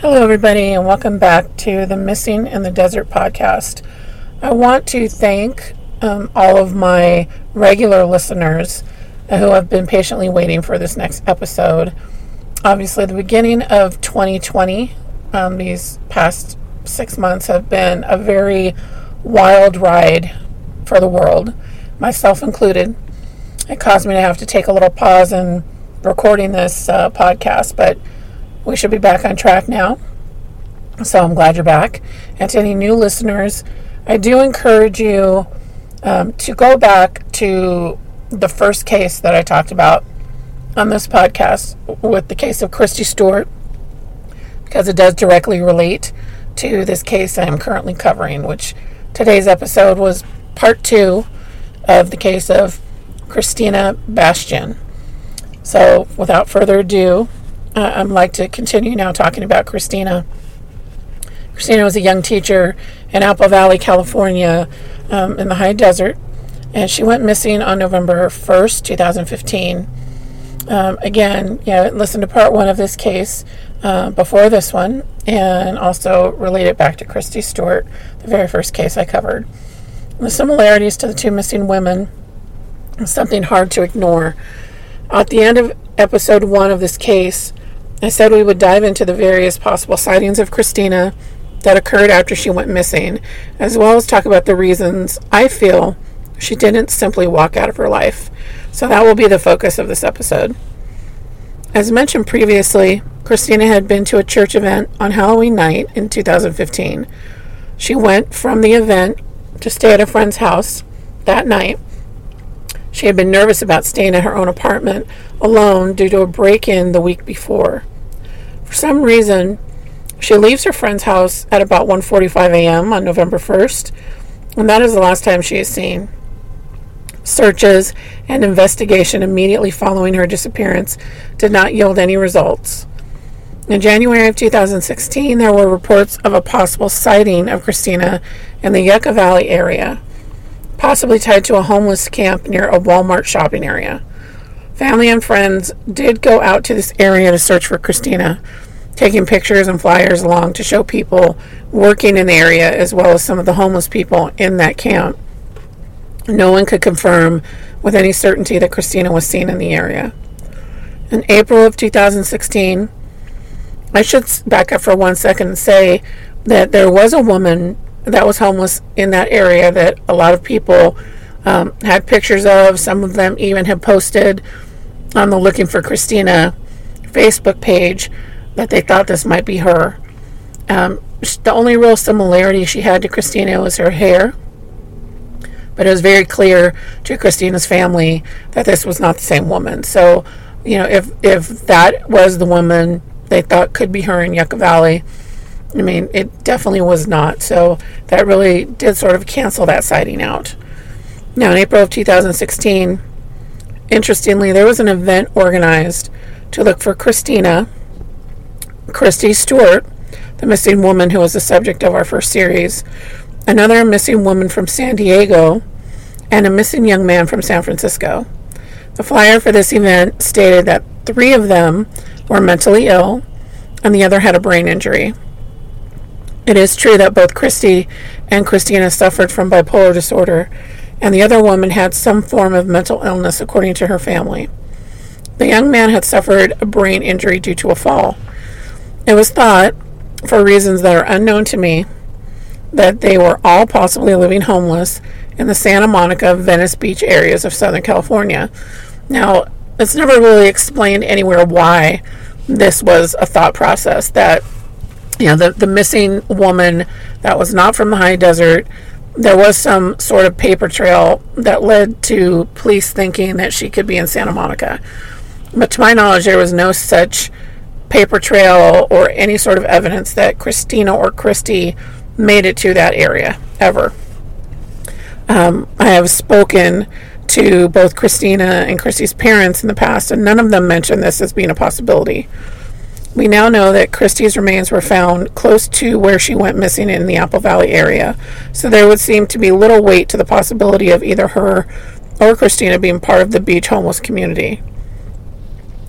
Hello, everybody, and welcome back to the Missing in the Desert podcast. I want to thank um, all of my regular listeners who have been patiently waiting for this next episode. Obviously, the beginning of 2020, um, these past six months have been a very wild ride for the world, myself included. It caused me to have to take a little pause in recording this uh, podcast, but we should be back on track now. So I'm glad you're back. And to any new listeners, I do encourage you um, to go back to the first case that I talked about on this podcast with the case of Christy Stewart because it does directly relate to this case I am currently covering, which today's episode was part two of the case of Christina Bastian. So, without further ado, uh, I'd like to continue now talking about Christina. Christina was a young teacher in Apple Valley, California, um, in the high desert, and she went missing on November 1st, 2015. Um, again, yeah, listen to part one of this case uh, before this one, and also relate it back to Christy Stewart, the very first case I covered. The similarities to the two missing women is something hard to ignore. At the end of episode one of this case, I said we would dive into the various possible sightings of Christina that occurred after she went missing, as well as talk about the reasons I feel she didn't simply walk out of her life. So that will be the focus of this episode. As mentioned previously, Christina had been to a church event on Halloween night in 2015. She went from the event to stay at a friend's house that night. She had been nervous about staying at her own apartment alone due to a break in the week before. For some reason, she leaves her friend's house at about 1:45 a.m. on November 1st, and that is the last time she is seen. Searches and investigation immediately following her disappearance did not yield any results. In January of 2016, there were reports of a possible sighting of Christina in the Yucca Valley area, possibly tied to a homeless camp near a Walmart shopping area. Family and friends did go out to this area to search for Christina, taking pictures and flyers along to show people working in the area as well as some of the homeless people in that camp. No one could confirm with any certainty that Christina was seen in the area. In April of 2016, I should back up for one second and say that there was a woman that was homeless in that area that a lot of people um, had pictures of. Some of them even had posted on the Looking for Christina Facebook page that they thought this might be her. Um, the only real similarity she had to Christina was her hair but it was very clear to Christina's family that this was not the same woman. So, you know, if if that was the woman they thought could be her in Yucca Valley, I mean, it definitely was not. So that really did sort of cancel that sighting out. Now, in April of 2016, interestingly, there was an event organized to look for Christina, Christy Stewart, the missing woman who was the subject of our first series, another missing woman from San Diego, and a missing young man from San Francisco. The flyer for this event stated that three of them were mentally ill and the other had a brain injury. It is true that both Christy and Christina suffered from bipolar disorder, and the other woman had some form of mental illness, according to her family. The young man had suffered a brain injury due to a fall. It was thought, for reasons that are unknown to me, that they were all possibly living homeless in the Santa Monica, Venice Beach areas of Southern California. Now, it's never really explained anywhere why this was a thought process that you know the, the missing woman that was not from the high desert there was some sort of paper trail that led to police thinking that she could be in Santa Monica. But to my knowledge, there was no such paper trail or any sort of evidence that Christina or Christy made it to that area ever. Um, I have spoken to both Christina and Christy's parents in the past, and none of them mentioned this as being a possibility. We now know that Christy's remains were found close to where she went missing in the Apple Valley area, so there would seem to be little weight to the possibility of either her or Christina being part of the beach homeless community.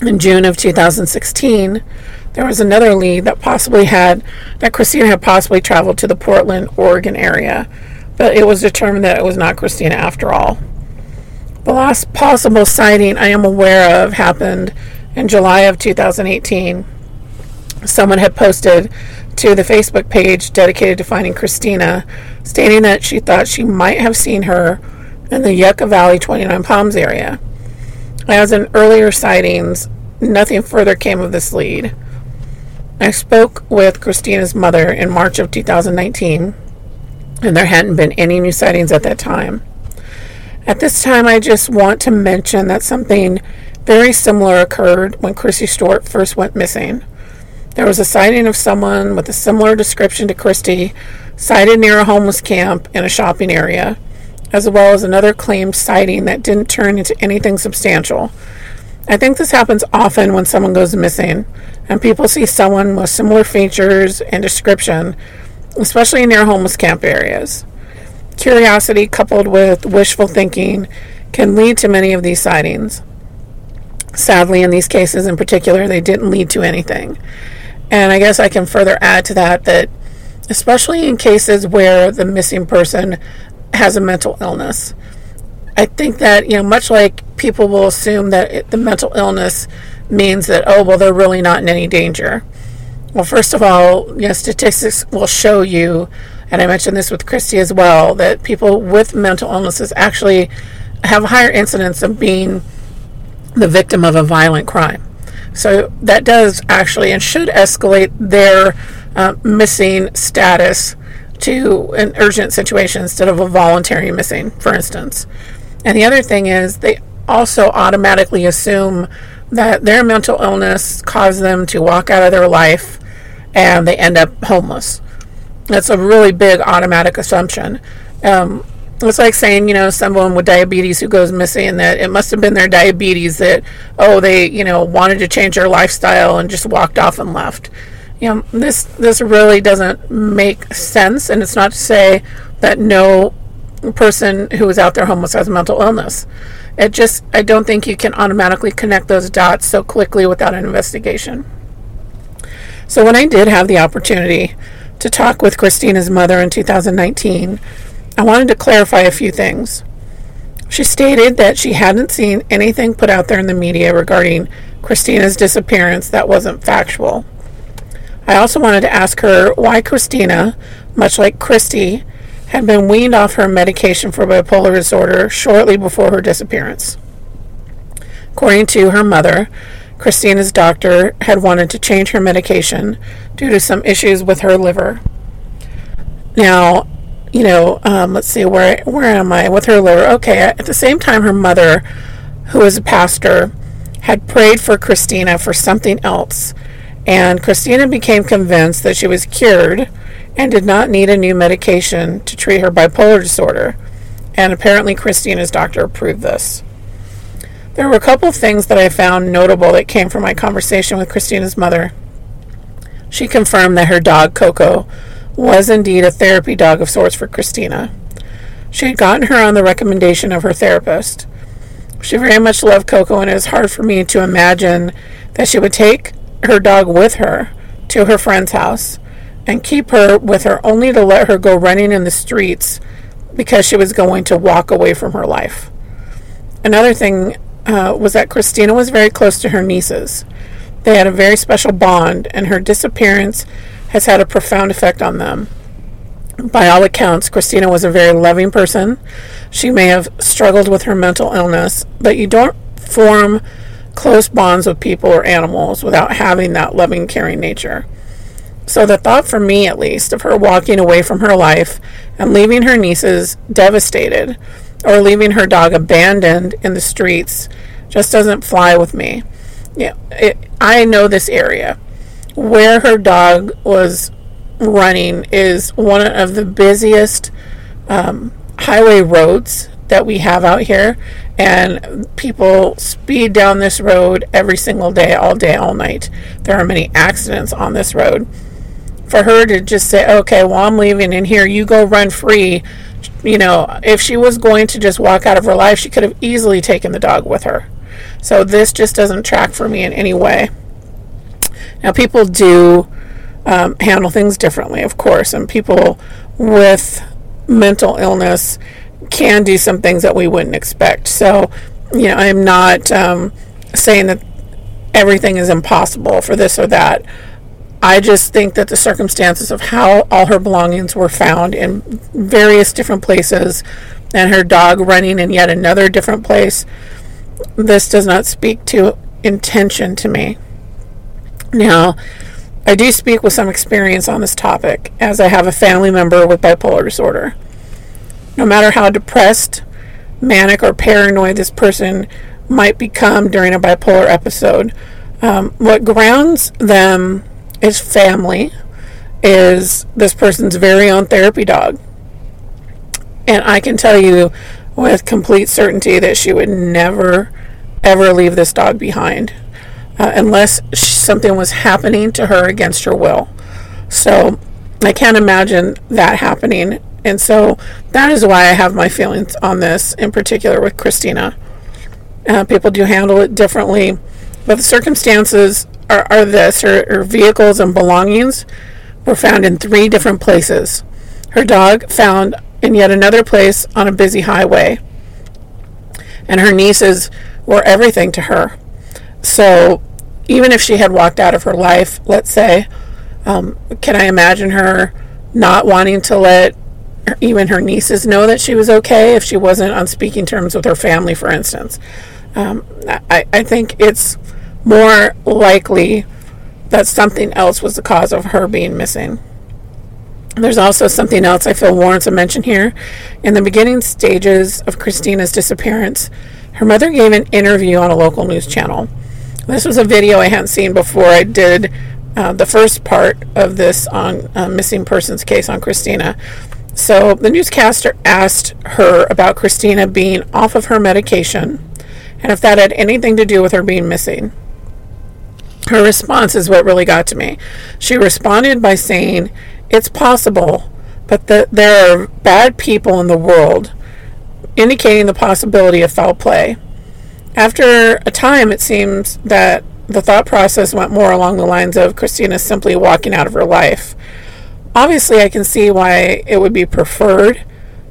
In June of 2016, there was another lead that possibly had that Christina had possibly traveled to the Portland, Oregon area, but it was determined that it was not Christina after all. The last possible sighting I am aware of happened in July of 2018. Someone had posted to the Facebook page dedicated to finding Christina, stating that she thought she might have seen her in the Yucca Valley 29 Palms area. As in earlier sightings, nothing further came of this lead. I spoke with Christina's mother in March of 2019, and there hadn't been any new sightings at that time. At this time, I just want to mention that something very similar occurred when Chrissy Stewart first went missing. There was a sighting of someone with a similar description to Christy sighted near a homeless camp in a shopping area, as well as another claimed sighting that didn't turn into anything substantial. I think this happens often when someone goes missing and people see someone with similar features and description, especially near homeless camp areas. Curiosity coupled with wishful thinking can lead to many of these sightings. Sadly, in these cases in particular, they didn't lead to anything. And I guess I can further add to that that, especially in cases where the missing person has a mental illness, I think that, you know, much like people will assume that it, the mental illness means that, oh, well, they're really not in any danger. Well, first of all, you know, statistics will show you, and I mentioned this with Christy as well, that people with mental illnesses actually have a higher incidence of being the victim of a violent crime. So that does actually and should escalate their uh, missing status to an urgent situation instead of a voluntary missing, for instance. And the other thing is, they also automatically assume that their mental illness caused them to walk out of their life and they end up homeless. That's a really big automatic assumption. Um, it's like saying, you know, someone with diabetes who goes missing that it must have been their diabetes that, oh, they, you know, wanted to change their lifestyle and just walked off and left. You know, this this really doesn't make sense, and it's not to say that no person who is out there homeless has mental illness. It just, I don't think you can automatically connect those dots so quickly without an investigation. So, when I did have the opportunity to talk with Christina's mother in 2019, I wanted to clarify a few things. She stated that she hadn't seen anything put out there in the media regarding Christina's disappearance that wasn't factual. I also wanted to ask her why Christina, much like Christy, had been weaned off her medication for bipolar disorder shortly before her disappearance. According to her mother, Christina's doctor had wanted to change her medication due to some issues with her liver. Now, you know, um, let's see, where where am I with her liver? Okay, at the same time, her mother, who was a pastor, had prayed for Christina for something else, and Christina became convinced that she was cured and did not need a new medication to treat her bipolar disorder, and apparently Christina's doctor approved this. There were a couple of things that I found notable that came from my conversation with Christina's mother. She confirmed that her dog, Coco, was indeed a therapy dog of sorts for Christina. She had gotten her on the recommendation of her therapist. She very much loved Coco, and it was hard for me to imagine that she would take her dog with her to her friend's house and keep her with her only to let her go running in the streets because she was going to walk away from her life. Another thing uh, was that Christina was very close to her nieces. They had a very special bond, and her disappearance has had a profound effect on them. By all accounts, Christina was a very loving person. She may have struggled with her mental illness, but you don't form close bonds with people or animals without having that loving, caring nature. So the thought for me, at least, of her walking away from her life and leaving her nieces devastated or leaving her dog abandoned in the streets just doesn't fly with me. Yeah, it, I know this area. Where her dog was running is one of the busiest um, highway roads that we have out here, and people speed down this road every single day, all day, all night. There are many accidents on this road for her to just say, okay, well, I'm leaving and here, you go run free. You know, if she was going to just walk out of her life, she could have easily taken the dog with her. So this just doesn't track for me in any way. Now, people do um, handle things differently, of course, and people with mental illness can do some things that we wouldn't expect. So, you know, I'm not um, saying that everything is impossible for this or that. I just think that the circumstances of how all her belongings were found in various different places and her dog running in yet another different place, this does not speak to intention to me. Now, I do speak with some experience on this topic, as I have a family member with bipolar disorder. No matter how depressed, manic, or paranoid this person might become during a bipolar episode, um, what grounds them is family, is this person's very own therapy dog. And I can tell you with complete certainty that she would never, ever leave this dog behind uh, unless something was happening to her against her will. So I can't imagine that happening. And so that is why I have my feelings on this, in particular with Christina. Uh, people do handle it differently, but the circumstances are, are this her, her vehicles and belongings were found in three different places. Her dog found in yet another place on a busy highway. And her nieces were everything to her. So even if she had walked out of her life, let's say, um, can I imagine her not wanting to let even her nieces know that she was okay if she wasn't on speaking terms with her family, for instance? Um, I, I think it's more likely that something else was the cause of her being missing. There's also something else I feel warrants a mention here. In the beginning stages of Christina's disappearance, her mother gave an interview on a local news channel. This was a video I hadn't seen before I did uh, the first part of this on uh, missing persons case on Christina. So the newscaster asked her about Christina being off of her medication and if that had anything to do with her being missing. Her response is what really got to me. She responded by saying, It's possible, but that there are bad people in the world, indicating the possibility of foul play. After a time, it seems that the thought process went more along the lines of Christina simply walking out of her life. Obviously, I can see why it would be preferred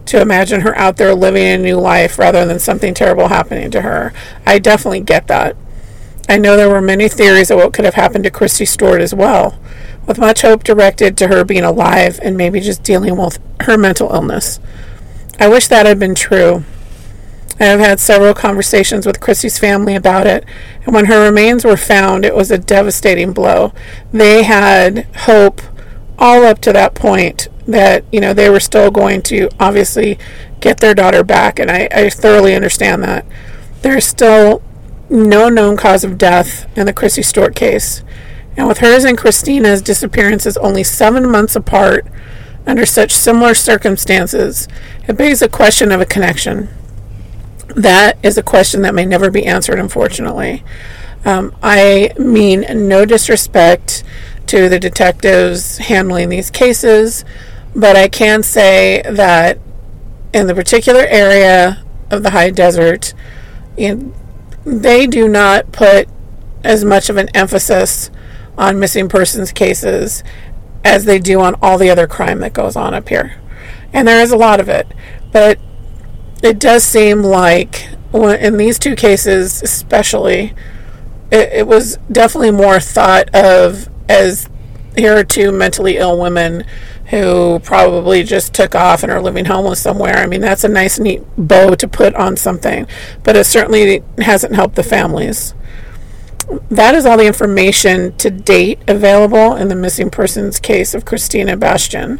to imagine her out there living a new life rather than something terrible happening to her. I definitely get that. I know there were many theories of what could have happened to Christy Stewart as well, with much hope directed to her being alive and maybe just dealing with her mental illness. I wish that had been true. I have had several conversations with Christy's family about it, and when her remains were found, it was a devastating blow. They had hope all up to that point that, you know, they were still going to obviously get their daughter back, and I, I thoroughly understand that. There's still no known cause of death in the Christy Stewart case. And with hers and Christina's disappearances only seven months apart, under such similar circumstances, it begs a question of a connection. That is a question that may never be answered, unfortunately. Um, I mean no disrespect to the detectives handling these cases, but I can say that in the particular area of the high desert, they do not put as much of an emphasis on missing persons cases as they do on all the other crime that goes on up here. And there is a lot of it. But it does seem like in these two cases, especially, it, it was definitely more thought of as here are two mentally ill women who probably just took off and are living homeless somewhere. I mean, that's a nice, neat bow to put on something, but it certainly hasn't helped the families. That is all the information to date available in the missing persons case of Christina Bastian.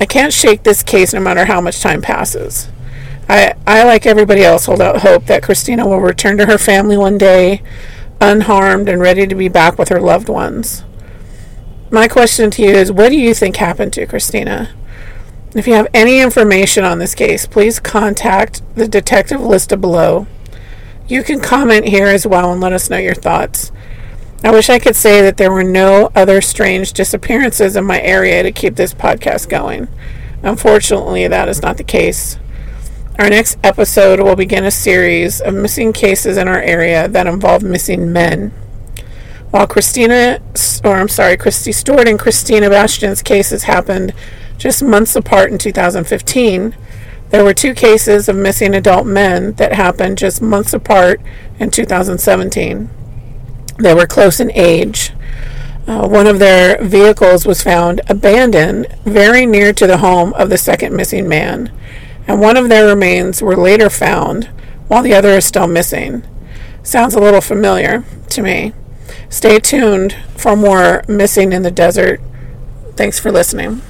I can't shake this case no matter how much time passes. I, I, like everybody else, hold out hope that Christina will return to her family one day, unharmed and ready to be back with her loved ones. My question to you is what do you think happened to Christina? If you have any information on this case, please contact the detective listed below. You can comment here as well and let us know your thoughts. I wish I could say that there were no other strange disappearances in my area to keep this podcast going. Unfortunately, that is not the case. Our next episode will begin a series of missing cases in our area that involve missing men. While Christina, or I'm sorry, Christy Stewart and Christina Bastian's cases happened just months apart in 2015, there were two cases of missing adult men that happened just months apart in 2017. They were close in age. Uh, one of their vehicles was found abandoned very near to the home of the second missing man, and one of their remains were later found while the other is still missing. Sounds a little familiar to me. Stay tuned for more Missing in the Desert. Thanks for listening.